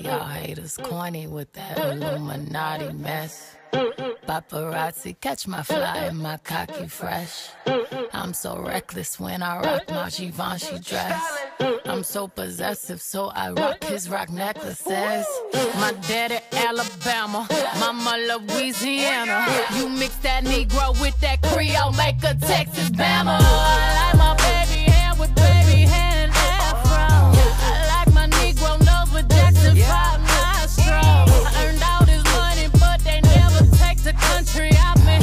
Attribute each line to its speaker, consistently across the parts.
Speaker 1: Y'all haters corny with that Illuminati mess. Paparazzi catch my fly and my cocky fresh. I'm so reckless when I rock my Givenchy dress. I'm so possessive, so I rock his Roc necklaces. My daddy Alabama, mama Louisiana. You mix that Negro with that Creole, make a Texas Bama. I like my baby afro. I like my Negro Jackson 5 nostrils. I earned all this money, but they never take the country out me.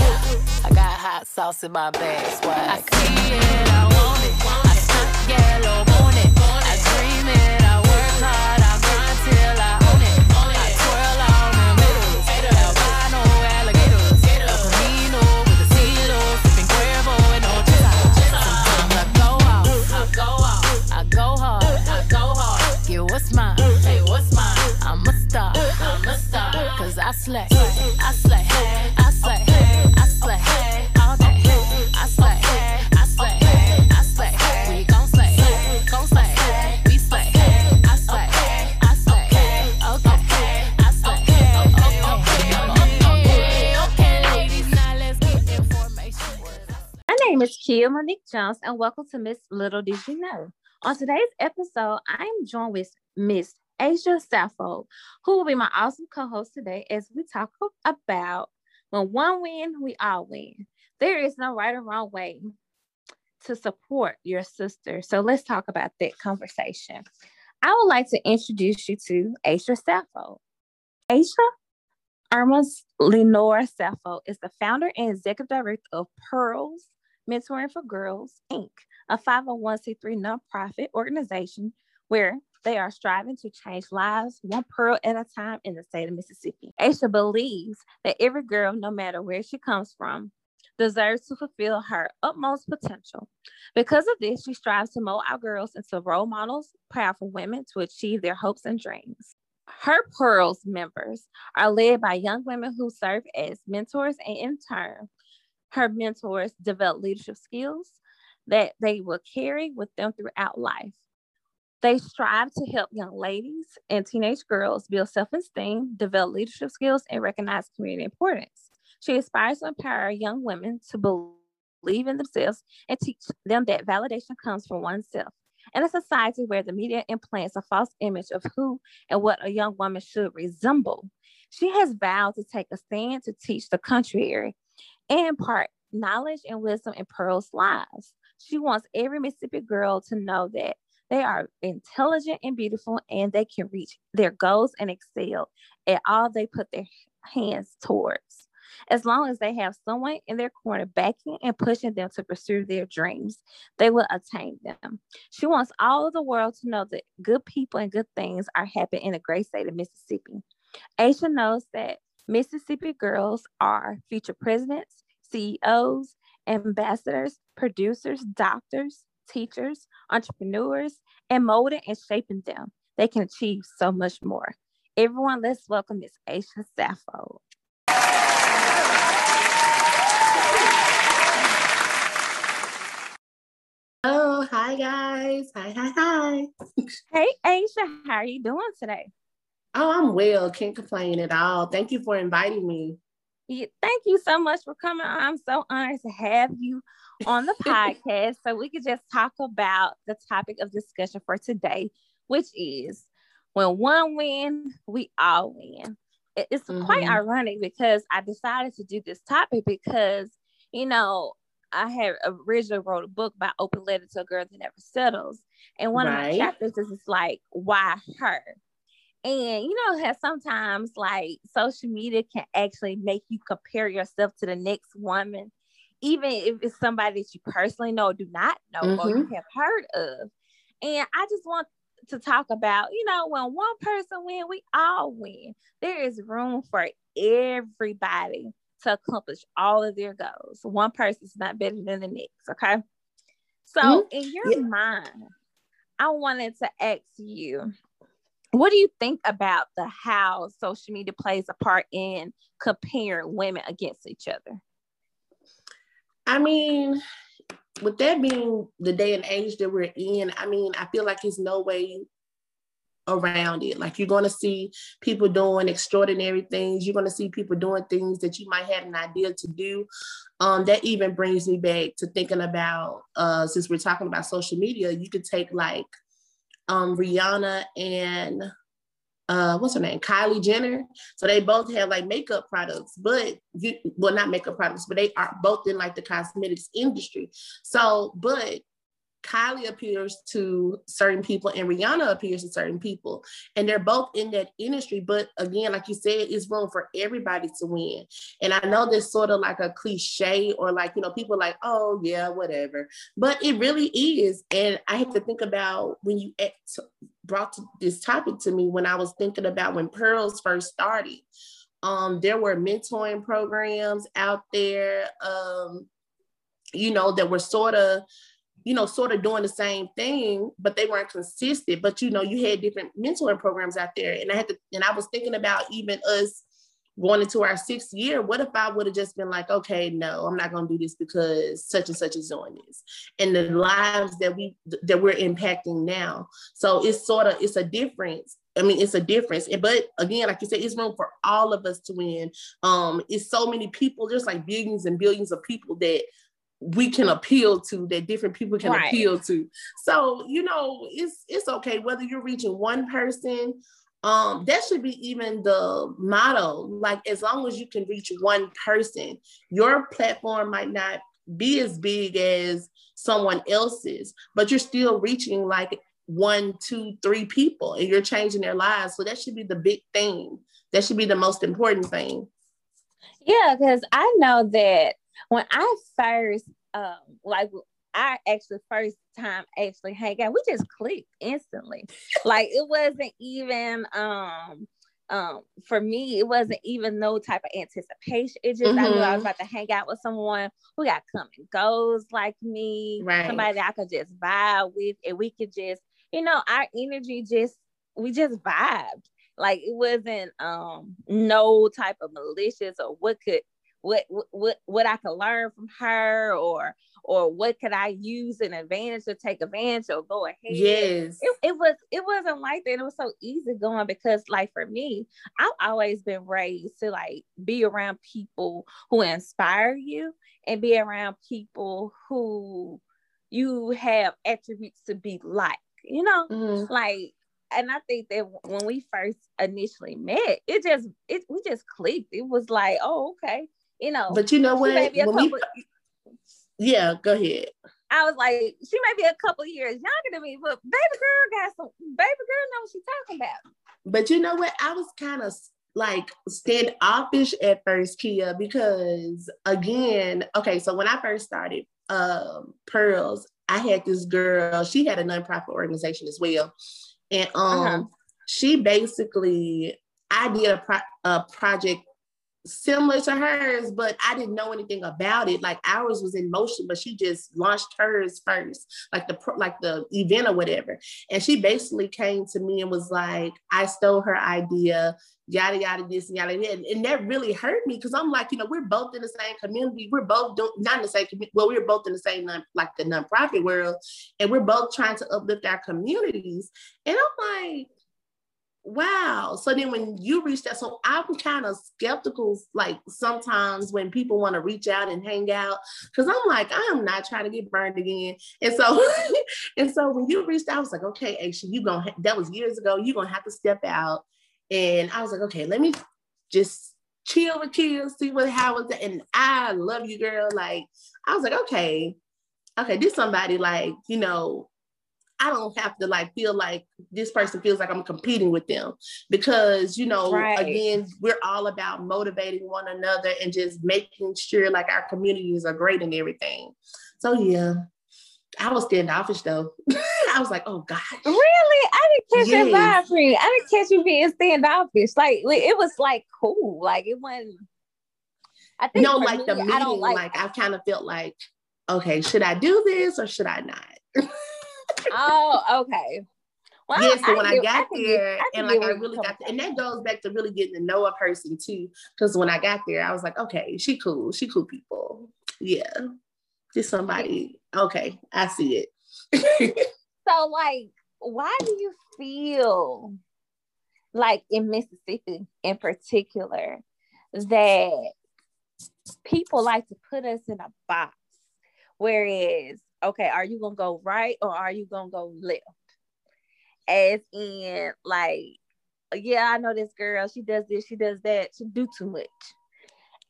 Speaker 1: I got hot sauce in my bag, swag. I see it, I want it. I stunt yellow, it, I work hard, I grind till I.
Speaker 2: Jones, and welcome to Miss Little Did You Know. On today's episode, I am joined with Miss Aisha Sappho, who will be my awesome co-host today as we talk about when one win, we all win. There is no right or wrong way to support your sister. So let's talk about that conversation. I would like to introduce you to Aisha Sappho. Aisha Irma Lenore Sappho is the founder and executive director of Pearls Mentoring for Girls, Inc., a 501c3 nonprofit organization where they are striving to change lives one pearl at a time in the state of Mississippi. Aisha believes that every girl, no matter where she comes from, deserves to fulfill her utmost potential. Because of this, she strives to mold our girls into role models, powerful women to achieve their hopes and dreams. Her Pearls members are led by young women who serve as mentors, and in turn, her mentors develop leadership skills that they will carry with them throughout life. They strive to help young ladies and teenage girls build self esteem, develop leadership skills, and recognize community importance. She aspires to empower young women to believe in themselves and teach them that validation comes from oneself. In a society where the media implants a false image of who and what a young woman should resemble, she has vowed to take a stand to teach the contrary and impart knowledge and wisdom in Pearl's lives. She wants every Mississippi girl to know that they are intelligent and beautiful and they can reach their goals and excel at all they put their hands towards. As long as they have someone in their corner backing and pushing them to pursue their dreams, they will attain them. She wants all of the world to know that good people and good things are happening in the great state of Mississippi. Aisha knows that Mississippi girls are future presidents, CEOs, ambassadors, producers, doctors, teachers, entrepreneurs, and molding and shaping them. They can achieve so much more. Everyone, let's welcome Miss Aisha Sappho.
Speaker 3: Oh, hi guys. Hi, hi, hi.
Speaker 2: Hey, Aisha, how are you doing today?
Speaker 3: Oh, I'm well. Can't complain at all. Thank you for inviting me.
Speaker 2: Yeah, thank you so much for coming. I'm so honored to have you on the podcast so we could just talk about the topic of discussion for today, which is when one win, we all win. It's quite
Speaker 3: Mhm.
Speaker 2: ironic because I decided to do this topic because, you know, I had originally wrote a book by Open Letter to a Girl That Never Settles. And one of my chapters is like, why her? And you know how sometimes like social media can actually make you compare yourself to the next woman, even if it's somebody that you personally know do not know or you have heard of. And I just want to talk about, you know, when one person win, we all win. There is room for everybody to accomplish all of their goals. One person's not better than the next, okay? So
Speaker 3: Mhm.
Speaker 2: in your
Speaker 3: Yeah.
Speaker 2: mind, I wanted to ask you, what do you think about the how social media plays a part in comparing women against each other?
Speaker 3: I mean, with that being the day and age that we're in, I mean, I feel like there's no way around it. Like you're going to see people doing extraordinary things. You're going to see people doing things that you might have an idea to do. Um, that even brings me back to thinking about uh, since we're talking about social media, you could take like um, Rihanna and uh, what's her name, Kylie Jenner. So they both have like makeup products, but you, well, not makeup products, but they are both in like the cosmetics industry. So, but Kylie appears to certain people and Rihanna appears to certain people. And they're both in that industry. But again, like you said, it's room for everybody to win. And I know this sort of like a cliche or like, you know, people like, oh, yeah, whatever. But it really is. And I have to think about when you brought this topic to me when I was thinking about when Pearls first started. Um, there were mentoring programs out there, um, you know, that were sort of you know, sort of doing the same thing, but they weren't consistent. But you know, you had different mentoring programs out there. And I had to, and I was thinking about even us going into our sixth year, what if I would have just been like, okay, no, I'm not gonna do this because such and such is doing this. And the lives that we that we're impacting now. So it's sort of it's a difference. I mean, it's a difference. But again, like you said, it's room for all of us to win. Um, it's so many people, there's like billions and billions of people that we can appeal to that different people can right. appeal to. So you know it's it's okay whether you're reaching one person. Um that should be even the motto like as long as you can reach one person your platform might not be as big as someone else's but you're still reaching like one two three people and you're changing their lives. So that should be the big thing. That should be the most important thing.
Speaker 2: Yeah because i know that when I first um like I actually first time actually hang out, we just clicked instantly. like it wasn't even um um for me, it wasn't even no type of anticipation. It just mm-hmm. I knew I was mm-hmm. about to hang out with someone who got come and goes like me, right. somebody that I could just vibe with, and we could just, you know, our energy just we just vibed. Like it wasn't um no type of malicious or what could what what what I could learn from her or or what could I use an advantage to take advantage or go ahead.
Speaker 3: Yes.
Speaker 2: It, it was it wasn't like that. It was so easy going because like for me, I've always been raised to like be around people who inspire you and be around people who you have attributes to be like, you know, mm-hmm. like and I think that when we first initially met, it just it we just clicked. It was like, oh, okay you know.
Speaker 3: But you know what? Couple, we, yeah, go ahead.
Speaker 2: I was like, she may be a couple years younger than me, but baby girl got some baby girl know what she's talking about.
Speaker 3: But you know what? I was kind of like standoffish at first, Kia, because again, okay, so when I first started um Pearls, I had this girl, she had a nonprofit organization as well. And um uh-huh. she basically I did a, pro- a project similar to hers, but I didn't know anything about it. Like ours was in motion, but she just launched hers first, like the like the event or whatever. And she basically came to me and was like, "I stole her idea." Yada yada this and yada, and, and that really hurt me because I'm like, you know, we're both in the same community. We're both doing not in the same community. Well, we're both in the same non, like the nonprofit world, and we're both trying to uplift our communities. And I'm like, wow. So then when you reach that, so I'm kind of skeptical, like sometimes when people want to reach out and hang out, because I'm like, I am not trying to get burned again. And so, and so when you reached out, I was like, okay, actually, you gonna that was years ago, you're gonna have to step out. And I was like, okay, let me just chill with kids, see what how that. And I love you, girl. Like, I was like, okay, okay, this somebody like, you know, I don't have to like feel like this person feels like I'm competing with them because you know right. again we're all about motivating one another and just making sure like our communities are great and everything. So yeah, I was standoffish though. I was like, oh God.
Speaker 2: Really? I didn't catch yes. that vibe for you. I didn't catch you being standoffish. Like it was like cool. Like it wasn't.
Speaker 3: I think no, like me, the meeting, I like, like I kind of felt like, okay, should I do this or should I not?
Speaker 2: oh, okay.
Speaker 3: Well, yeah, so I when I, got I there get, and like I really got there, and that goes back to really getting to know a person too. Because when I got there, I was like, okay, she cool, she cool people. Yeah. Just somebody Okay, I see it.
Speaker 2: so, like, why do you feel like in Mississippi in particular that people like to put us in a box? Whereas, okay, are you gonna go right or are you gonna go left? As in, like, yeah, I know this girl, she does this, she does that, she do too much.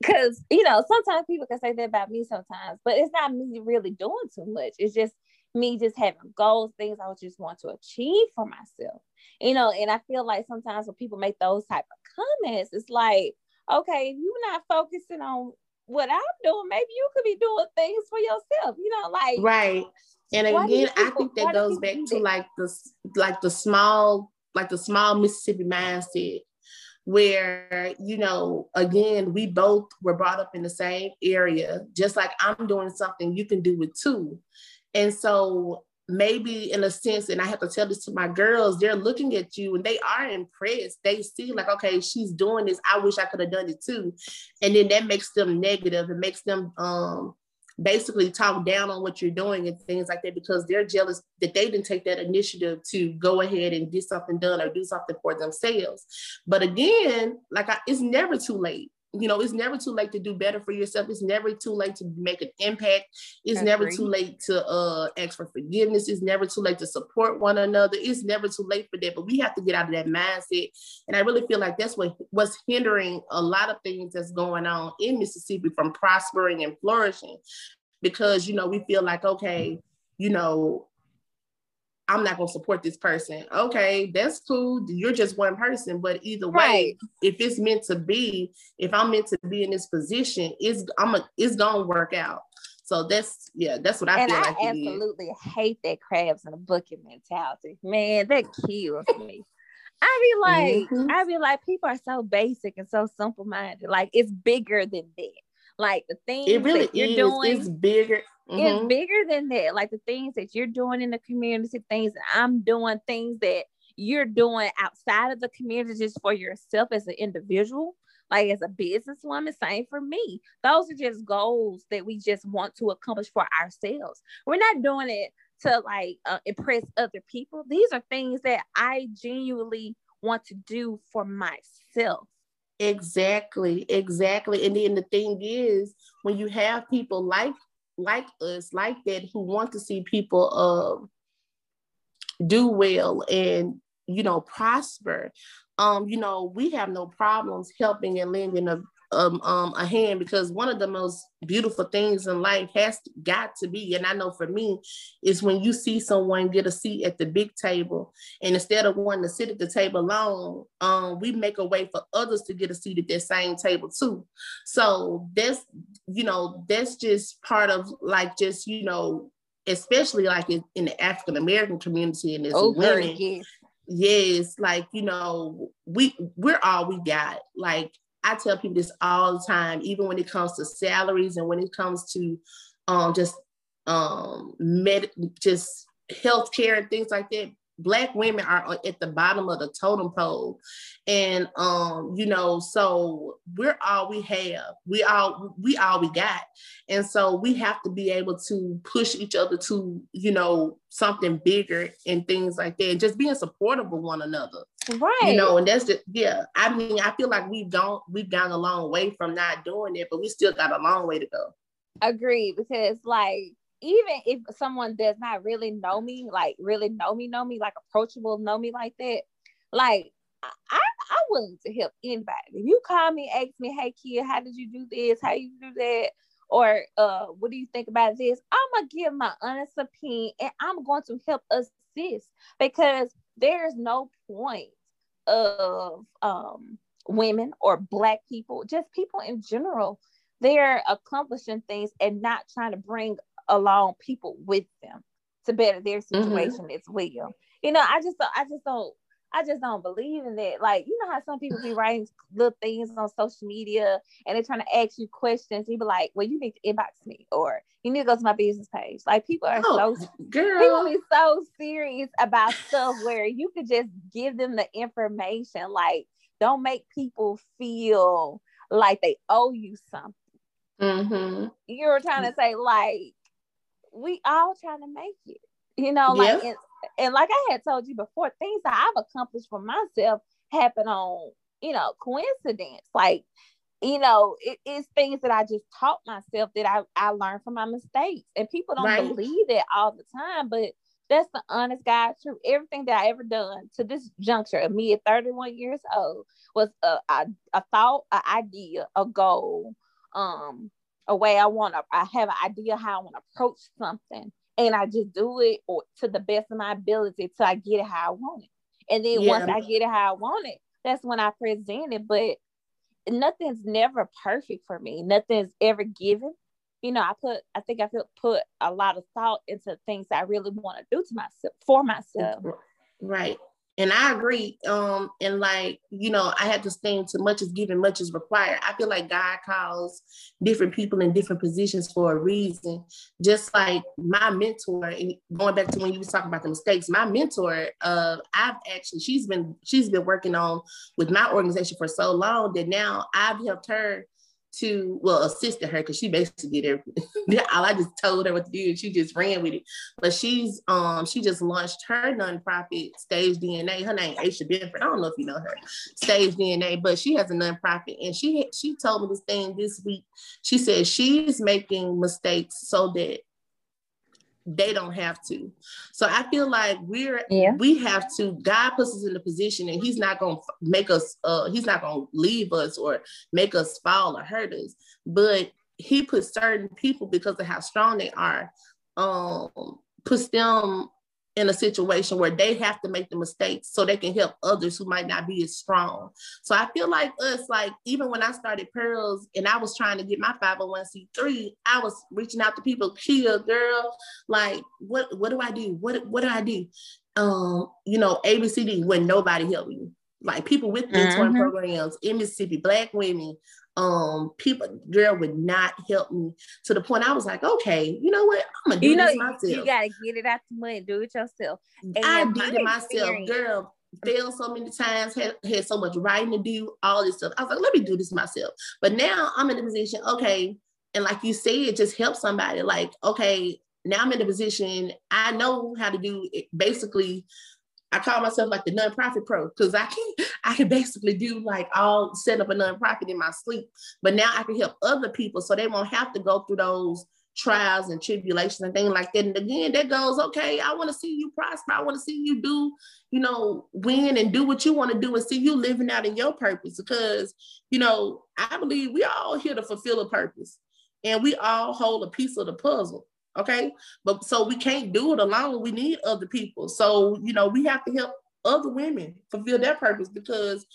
Speaker 2: Cause you know, sometimes people can say that about me sometimes, but it's not me really doing too much. It's just me just having goals, things I just want to achieve for myself. You know, and I feel like sometimes when people make those type of comments, it's like, okay, you're not focusing on what I'm doing, maybe you could be doing things for yourself, you know, like
Speaker 3: right. And again, I think that goes back to like the like the small, like the small Mississippi mindset where you know again we both were brought up in the same area just like i'm doing something you can do it too and so maybe in a sense, and I have to tell this to my girls, they're looking at you and they are impressed. They see like, okay, she's doing this. I wish I could have done it too. And then that makes them negative. It makes them um basically talk down on what you're doing and things like that because they're jealous that they didn't take that initiative to go ahead and get something done or do something for themselves. But again, like I, it's never too late you know, it's never too late to do better for yourself. It's never too late to make an impact. It's never too late to uh, ask for forgiveness. It's never too late to support one another. It's never too late for that. But we have to get out of that mindset. And I really feel like that's what what's hindering a lot of things that's going on in Mississippi from prospering and flourishing. Because you know, we feel like, okay, you know, I'm not going to support this person. Okay, that's cool. You're just one person, but either way, right. if it's meant to be, if I'm meant to be in this position, it's I'm a, it's going to work out. So that's yeah, that's what I and feel I like.
Speaker 2: I absolutely hate that crabs in a bucket mentality. Man, that kills me. I be like, mm-hmm. I be like, people are so basic and so simple minded. Like it's bigger than that. Like the things it really that you're is. doing,
Speaker 3: it's bigger.
Speaker 2: Mm-hmm. It's bigger than that. Like the things that you're doing in the community, things that I'm doing, things that you're doing outside of the community just for yourself as an individual, like as a businesswoman, same for me. Those are just goals that we just want to accomplish for ourselves. We're not doing it to like uh, impress other people. These are things that I genuinely want to do for myself.
Speaker 3: Exactly, exactly. And then the thing is, when you have people like like us, like that, who want to see people uh, do well and you know prosper. Um, you know, we have no problems helping and lending a um, um, a hand because one of the most beautiful things in life has got to be, and I know for me, is when you see someone get a seat at the big table, and instead of wanting to sit at the table alone, um, we make a way for others to get a seat at that same table too. So that's you know that's just part of like just you know especially like in, in the African American community and as oh, women. Yes, like you know, we we're all we got. Like I tell people this all the time, even when it comes to salaries and when it comes to um, just um, med- just healthcare and things like that. Black women are at the bottom of the totem pole, and um, you know, so we're all we have. We all we all we got, and so we have to be able to push each other to you know something bigger and things like that, and just being supportive of one another.
Speaker 2: Right.
Speaker 3: You know, and that's the yeah. I mean, I feel like we've gone we've gone a long way from not doing it, but we still got a long way to go.
Speaker 2: Agree, because like even if someone does not really know me, like really know me, know me, like approachable, know me like that, like I, I'm willing to help anybody. If you call me, ask me, hey kid, how did you do this? How you do that? Or uh, what do you think about this? I'm gonna give my honest opinion and I'm going to help assist because there's no point of um, women or black people, just people in general, they're accomplishing things and not trying to bring along people with them to better their mm-hmm. situation mm-hmm. as well. You know, I just don't, I just don't I just don't believe in that. Like, you know how some people be writing little things on social media and they're trying to ask you questions. You be like, well, you need to inbox me or you need to go to my business page. Like people are oh, so girl. people be so serious about stuff where you could just give them the information. Like, don't make people feel like they owe you something.
Speaker 3: Mm-hmm.
Speaker 2: You were trying to say, like, we all trying to make it. You know, like and, and like I had told you before, things that I've accomplished for myself happen on, you know, coincidence. Like, you know, it is things that I just taught myself that I, I learned from my mistakes. And people don't right. believe that all the time, but that's the honest God truth. Everything that I ever done to this juncture of me at 31 years old was a, a, a thought, an idea, a goal, um, a way I want to, I have an idea how I want to approach something. And I just do it or to the best of my ability till I get it how I want it. And then yeah. once I get it how I want it, that's when I present it. But nothing's never perfect for me. Nothing's ever given. You know, I put I think I feel put a lot of thought into things I really want to do to myself for myself.
Speaker 3: Right and I agree. Um, and like, you know, I have to stand to much is given, much is required. I feel like God calls different people in different positions for a reason. Just like my mentor, and going back to when you was talking about the mistakes, my mentor, uh, I've actually she's been she's been working on with my organization for so long that now I've helped her to well assisted her because she basically did everything. I just told her what to do and she just ran with it. But she's um she just launched her nonprofit Stage DNA. Her name Aisha Benford. I don't know if you know her, Stage DNA, but she has a nonprofit and she she told me this thing this week. She said she's making mistakes so that they don't have to. So I feel like we're yeah. we have to. God puts us in the position, and He's not going to make us. Uh, he's not going to leave us or make us fall or hurt us. But He puts certain people because of how strong they are. Um, puts them in a situation where they have to make the mistakes so they can help others who might not be as strong. So I feel like us, like even when I started Pearls and I was trying to get my 501c3, I was reaching out to people, Kia, girl, like what what do I do? What what do I do? Um, you know, ABCD when nobody helped me. Like people with mentoring mm-hmm. programs in Mississippi, black women, um people girl would not help me to the point I was like, okay, you know what? I'm gonna do
Speaker 2: you know,
Speaker 3: this myself.
Speaker 2: You gotta get it out the money, do it yourself.
Speaker 3: And I did it myself, girl. Failed so many times, had, had so much writing to do, all this stuff. I was like, let me do this myself. But now I'm in the position, okay, and like you said, just help somebody. Like, okay, now I'm in the position, I know how to do it basically I call myself like the nonprofit pro because I can I could basically do like all set up a nonprofit in my sleep. But now I can help other people so they won't have to go through those trials and tribulations and things like that. And again, that goes, okay, I want to see you prosper. I want to see you do, you know, win and do what you want to do and see you living out in your purpose. Because, you know, I believe we all here to fulfill a purpose and we all hold a piece of the puzzle. Okay. But so we can't do it alone. We need other people. So, you know, we have to help other women fulfill their purpose because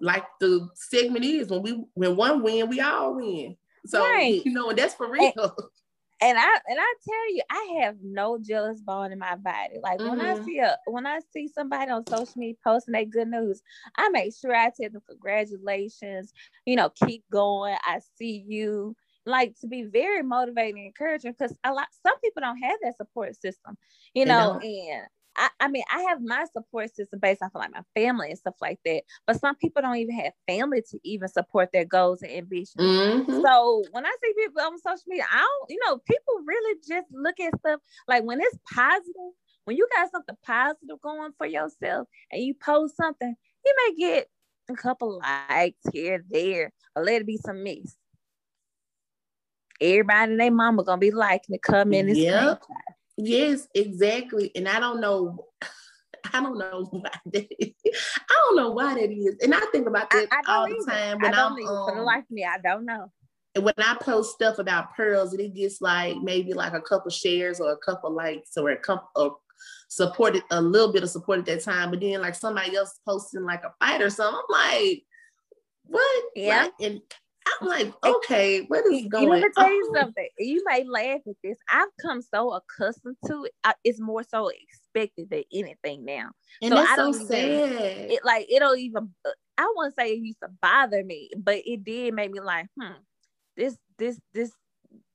Speaker 3: like the segment is when we when one win, we all win. So right. you know, and that's for real.
Speaker 2: And, and I and I tell you, I have no jealous bone in my body. Like mm-hmm. when I mm-hmm. see a when I see somebody on social media posting that good news, I make sure I tell them congratulations. You know, keep going. I see you like to be very motivating and encouraging because a lot some people don't have that support system, you know, and I, I mean I have my support system based off of like my family and stuff like that. But some people don't even have family to even support their goals and ambitions. Mm-hmm. So when I see people on social media, I don't, you know, people really just look at stuff like when it's positive, when you got something positive going for yourself and you post something, you may get a couple likes here, there, or let it be some mix everybody and their mama gonna be liking the comment and
Speaker 3: yep. Yes, exactly. And I don't know. I don't know why that is. I don't know why that is. And I think about that I, I all the time when I'm um,
Speaker 2: for the um, life of me, I don't know.
Speaker 3: And when I post stuff about pearls, and it gets like maybe like a couple shares or a couple likes or a couple of supported a little bit of support at that time, but then like somebody else posting like a fight or something, I'm like, what? Yeah. Like, and I'm like, okay, what is going on? Let me
Speaker 2: tell you something. You may laugh at this. I've come so accustomed to it. I, it's more so expected than anything now.
Speaker 3: And so I don't so sad. Even,
Speaker 2: it like it don't even. I wouldn't say it used to bother me, but it did make me like, hmm, this, this, this,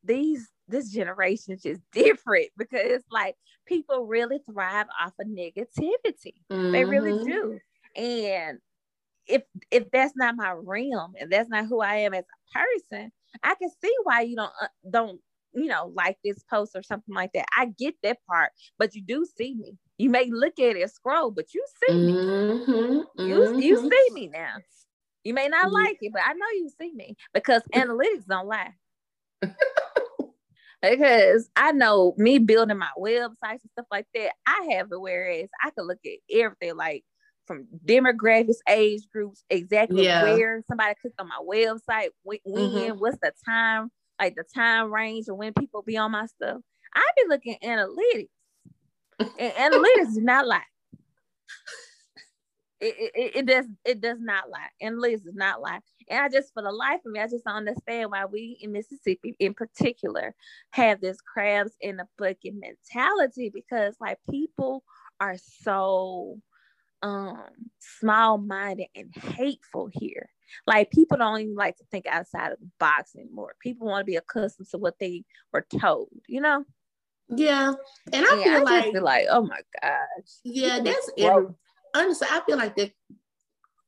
Speaker 2: these, this generation is just different because it's like people really thrive off of negativity. Mm-hmm. They really mm-hmm. do. And if if that's not my realm and that's not who I am as a person, I can see why you don't uh, don't you know, like this post or something like that. I get that part, but you do see me. You may look at it scroll, but you see me. Mm-hmm, you mm-hmm. you see me now. You may not like it, but I know you see me because analytics don't lie. because I know me building my websites and stuff like that, I have it. Whereas I could look at everything like from demographics, age groups, exactly yeah. where somebody clicked on my website, when, mm-hmm. what's the time, like the time range of when people be on my stuff. I be looking analytics, and analytics do not lie. It, it, it, does it does not lie. Analytics does not lie. And I just for the life of me, I just don't understand why we in Mississippi in particular have this crabs in the bucket mentality because like people are so um small-minded and hateful here. Like people don't even like to think outside of the box anymore. People want to be accustomed to what they were told, you know?
Speaker 3: Yeah. And I feel I like
Speaker 2: feel like, oh my gosh.
Speaker 3: Yeah, that's every, honestly, I feel like that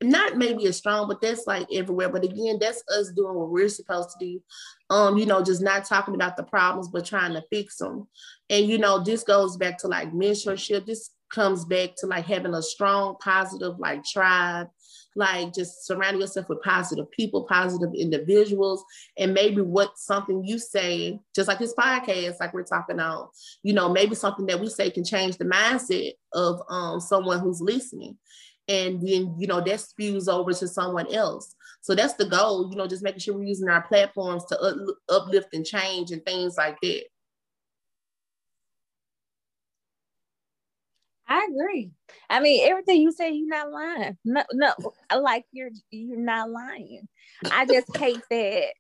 Speaker 3: not maybe as strong, but that's like everywhere. But again, that's us doing what we're supposed to do. Um, you know, just not talking about the problems, but trying to fix them. And you know, this goes back to like mentorship. This comes back to like having a strong, positive like tribe, like just surrounding yourself with positive people, positive individuals, and maybe what something you say, just like this podcast, like we're talking on, you know, maybe something that we say can change the mindset of um someone who's listening. And then you know that spews over to someone else. So that's the goal you know just making sure we're using our platforms to uplift and change and things like that
Speaker 2: I agree. I mean, everything you say, you're not lying. No, no, like you're you're not lying. I just hate that.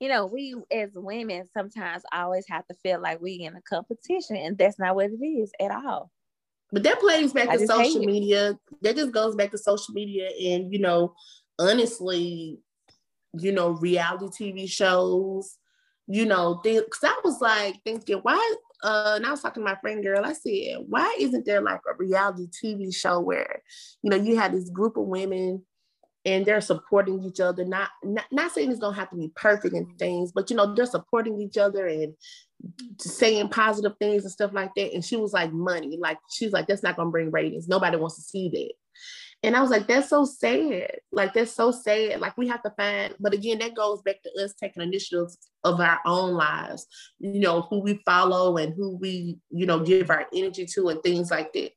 Speaker 2: You know, we as women sometimes always have to feel like we in a competition, and that's not what it is at all.
Speaker 3: But that plays back I to social media. That just goes back to social media, and you know, honestly, you know, reality TV shows. You know, because I was like thinking, why? Uh, and I was talking to my friend girl. I said, why isn't there like a reality TV show where, you know, you have this group of women and they're supporting each other. Not, not not saying it's gonna have to be perfect and things, but you know, they're supporting each other and saying positive things and stuff like that. And she was like, money. Like she's like, that's not gonna bring ratings. Nobody wants to see that. And I was like, that's so sad. Like that's so sad. Like we have to find, but again, that goes back to us taking initiatives of our own lives, you know, who we follow and who we, you know, give our energy to and things like that.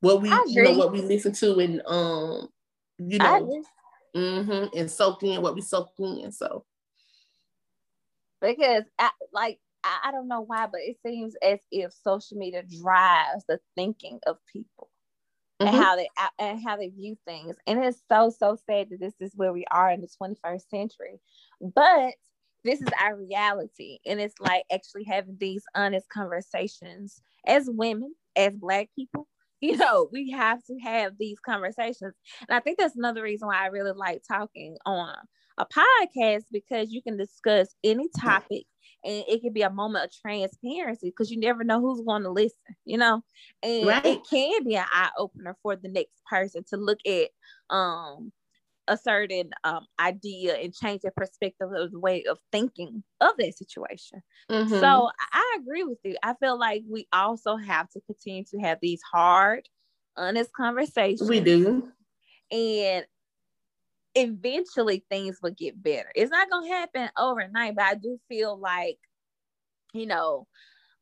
Speaker 3: What we, you know, what we listen to and um, you know, mm-hmm, and soak in what we soak in. So
Speaker 2: because I, like I, I don't know why, but it seems as if social media drives the thinking of people mm-hmm. and how they and how they view things. And it's so so sad that this is where we are in the 21st century. But this is our reality, and it's like actually having these honest conversations as women, as Black people. You know, we have to have these conversations, and I think that's another reason why I really like talking on a podcast because you can discuss any topic and it can be a moment of transparency because you never know who's going to listen, you know, and right. it can be an eye opener for the next person to look at um a certain um idea and change their perspective of the way of thinking of that situation. Mm-hmm. So I agree with you. I feel like we also have to continue to have these hard, honest conversations.
Speaker 3: We do.
Speaker 2: And eventually things will get better. It's not gonna happen overnight, but I do feel like, you know,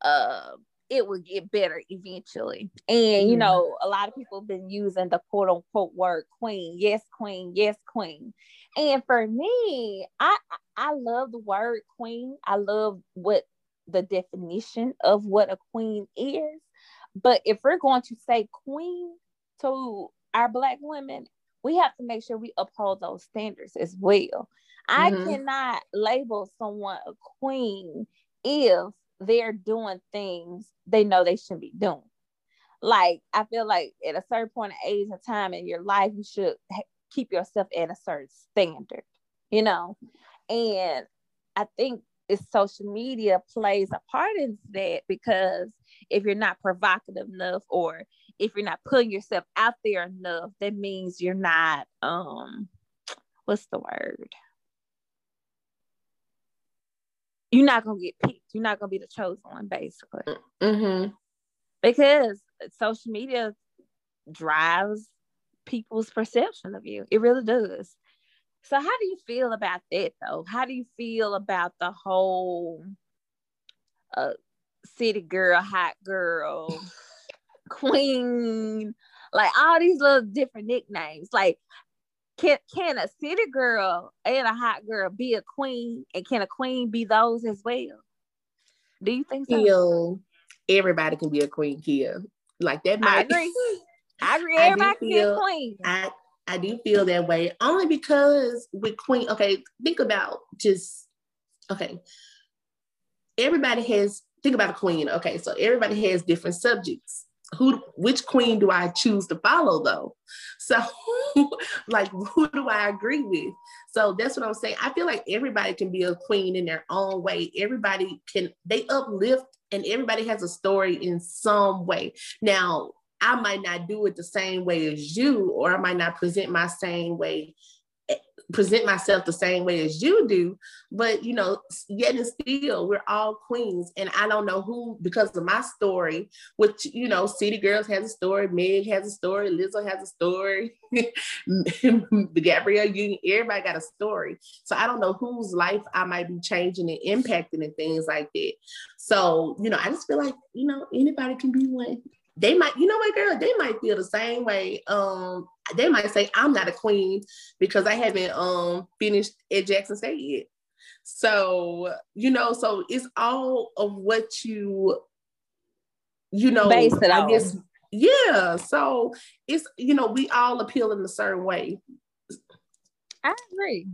Speaker 2: uh it will get better eventually. And you know, a lot of people have been using the quote unquote word queen. Yes, queen, yes, queen. And for me, I I love the word queen. I love what the definition of what a queen is. But if we're going to say queen to our black women, we have to make sure we uphold those standards as well. I mm-hmm. cannot label someone a queen if they're doing things they know they shouldn't be doing. Like, I feel like at a certain point of age and time in your life, you should keep yourself at a certain standard, you know? And I think it's social media plays a part in that because if you're not provocative enough or if you're not putting yourself out there enough, that means you're not um what's the word? you're not gonna get picked. You're not gonna be the chosen one, basically.
Speaker 3: Mm-hmm.
Speaker 2: Because social media drives people's perception of you. It really does. So how do you feel about that though? How do you feel about the whole uh city girl, hot girl, queen, like all these little different nicknames. Like can can a city girl and a hot girl be a queen? And can a queen be those as well? Do you think so?
Speaker 3: Feel everybody can be a queen here. Like that might
Speaker 2: I agree. I agree. Everybody can be a queen.
Speaker 3: I I do feel that way only because with Queen, okay, think about just okay. Everybody has think about a queen. Okay, so everybody has different subjects. Who which queen do I choose to follow though? So like who do I agree with? So that's what I'm saying. I feel like everybody can be a queen in their own way. Everybody can they uplift and everybody has a story in some way. Now, I might not do it the same way as you, or I might not present my same way, present myself the same way as you do. But you know, yet and still, we're all queens. And I don't know who, because of my story, which you know, City Girls has a story, Meg has a story, Lizzo has a story, Gabrielle Union, everybody got a story. So I don't know whose life I might be changing and impacting and things like that. So, you know, I just feel like, you know, anybody can be one they might, you know what, girl, they might feel the same way. Um, they might say, I'm not a queen because I haven't um finished at Jackson State yet. So, you know, so it's all of what you, you know,
Speaker 2: Base it
Speaker 3: I
Speaker 2: on.
Speaker 3: guess, yeah. So it's, you know, we all appeal in a certain way.
Speaker 2: I agree.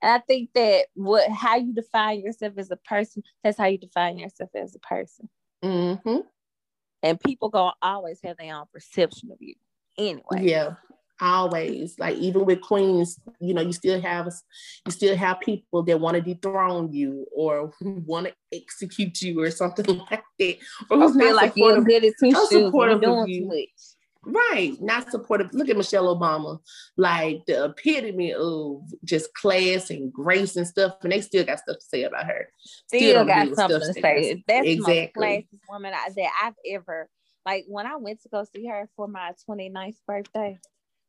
Speaker 2: And I think that what how you define yourself as a person, that's how you define yourself as a person.
Speaker 3: hmm
Speaker 2: And people gonna always have their own perception of you anyway.
Speaker 3: Yeah, always. Like even with queens, you know, you still have you still have people that want to dethrone you or want to execute you or something like that. Or
Speaker 2: I
Speaker 3: who's
Speaker 2: feel
Speaker 3: not
Speaker 2: like you're
Speaker 3: supportive.
Speaker 2: good at two
Speaker 3: I'm.
Speaker 2: You're
Speaker 3: supportive of
Speaker 2: doing
Speaker 3: you.
Speaker 2: too much.
Speaker 3: Right, not supportive. Look at Michelle Obama, like the epitome of just class and grace and stuff, and they still got stuff to say about her.
Speaker 2: Still
Speaker 3: don't
Speaker 2: got something
Speaker 3: stuff
Speaker 2: to
Speaker 3: that
Speaker 2: say. That's the most
Speaker 3: Exactly.
Speaker 2: classiest woman I, that I've ever like when I went to go see her for my 29th birthday.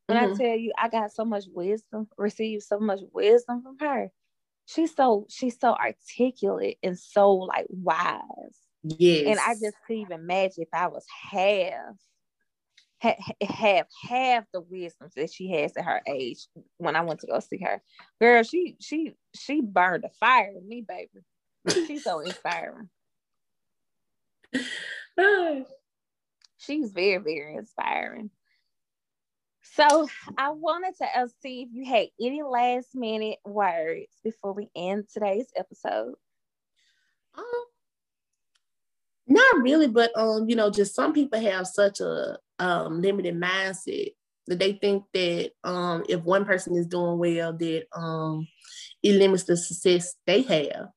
Speaker 2: When I
Speaker 3: Mhm.
Speaker 2: tell you I got so much wisdom, received so much wisdom from her. She's so she's so articulate and so like wise.
Speaker 3: Yes,
Speaker 2: And I just couldn't even imagine if I was half ha- ha- have half the wisdom that she has at her age when I went to go see her. Girl, she she she burned a fire in me, baby. She's so inspiring. She's very, very inspiring. So I wanted to uh, see if you had any last minute words before we end today's episode.
Speaker 3: Um, not really, but um, you know, just some people have such a um limited mindset that they think that um if one person is doing well, that um it limits the success they have.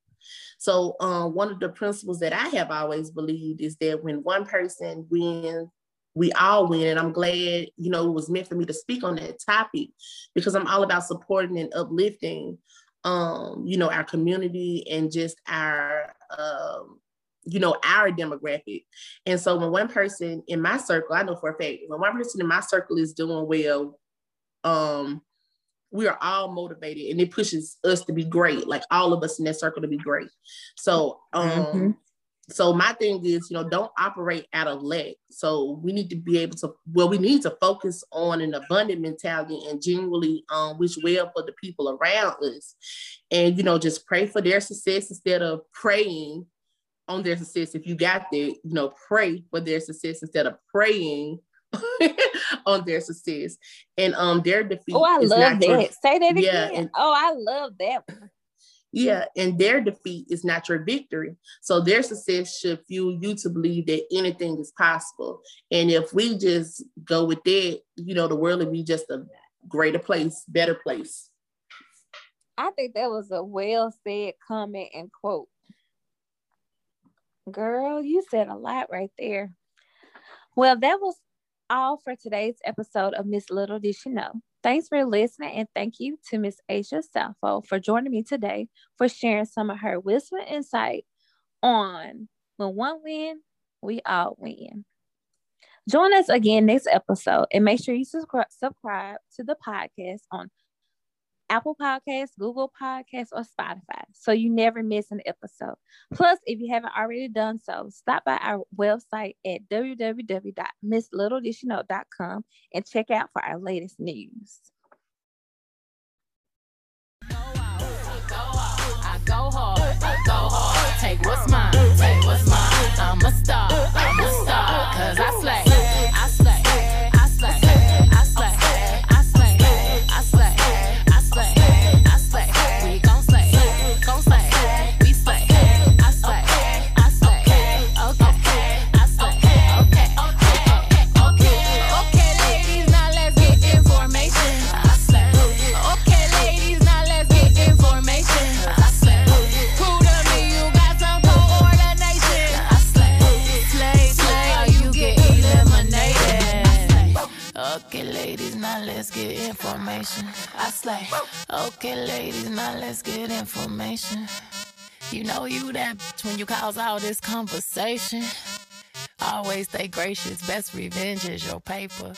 Speaker 3: So um one of the principles that I have always believed is that when one person wins, we all win. And I'm glad, you know, it was meant for me to speak on that topic because I'm all about supporting and uplifting um, you know, our community and just our um you know, our demographic. And so when one person in my circle, I know for a fact, when one person in my circle is doing well, um, we are all motivated and it pushes us to be great, like all of us in that circle to be great. So um
Speaker 2: Mhm.
Speaker 3: so my thing is, you know, don't operate out of lack. So we need to be able to, well, we need to focus on an abundant mentality and genuinely um wish well for the people around us. And you know, just pray for their success instead of praying on their success. If you got there, you know, pray for their success instead of praying on their success. And um their defeat.
Speaker 2: Oh, I
Speaker 3: is
Speaker 2: love
Speaker 3: not your-
Speaker 2: that. Say that
Speaker 3: Yeah,
Speaker 2: again.
Speaker 3: and-
Speaker 2: oh, I love that one.
Speaker 3: Yeah, and their defeat is not your victory. So their success should fuel you to believe that anything is possible. And if we just go with that, you know, the world will be just a greater place, better place.
Speaker 2: I think that was a well said comment and quote. Girl, you said a lot right there. Well, that was all for today's episode of Miss Little Did You Know.
Speaker 1: Thanks for listening, and thank you to Miss Aisha Sappho for joining me today for sharing some of her wisdom and insight on when one win, we all win. Join us again next episode and make sure you subscribe to the podcast on Apple Podcasts, Google Podcasts, or Spotify so you never miss an episode. Plus, if you haven't already done so, stop by our website at www.misslittledishknow.com and check out for our latest news. Take what's mine, take what's mine. I'm a star, I'm a star, cause I slay. Information. I slay. Okay, ladies, now let's get information. You know you that bitch when you cause all this conversation. Always stay gracious. Best revenge is your paper.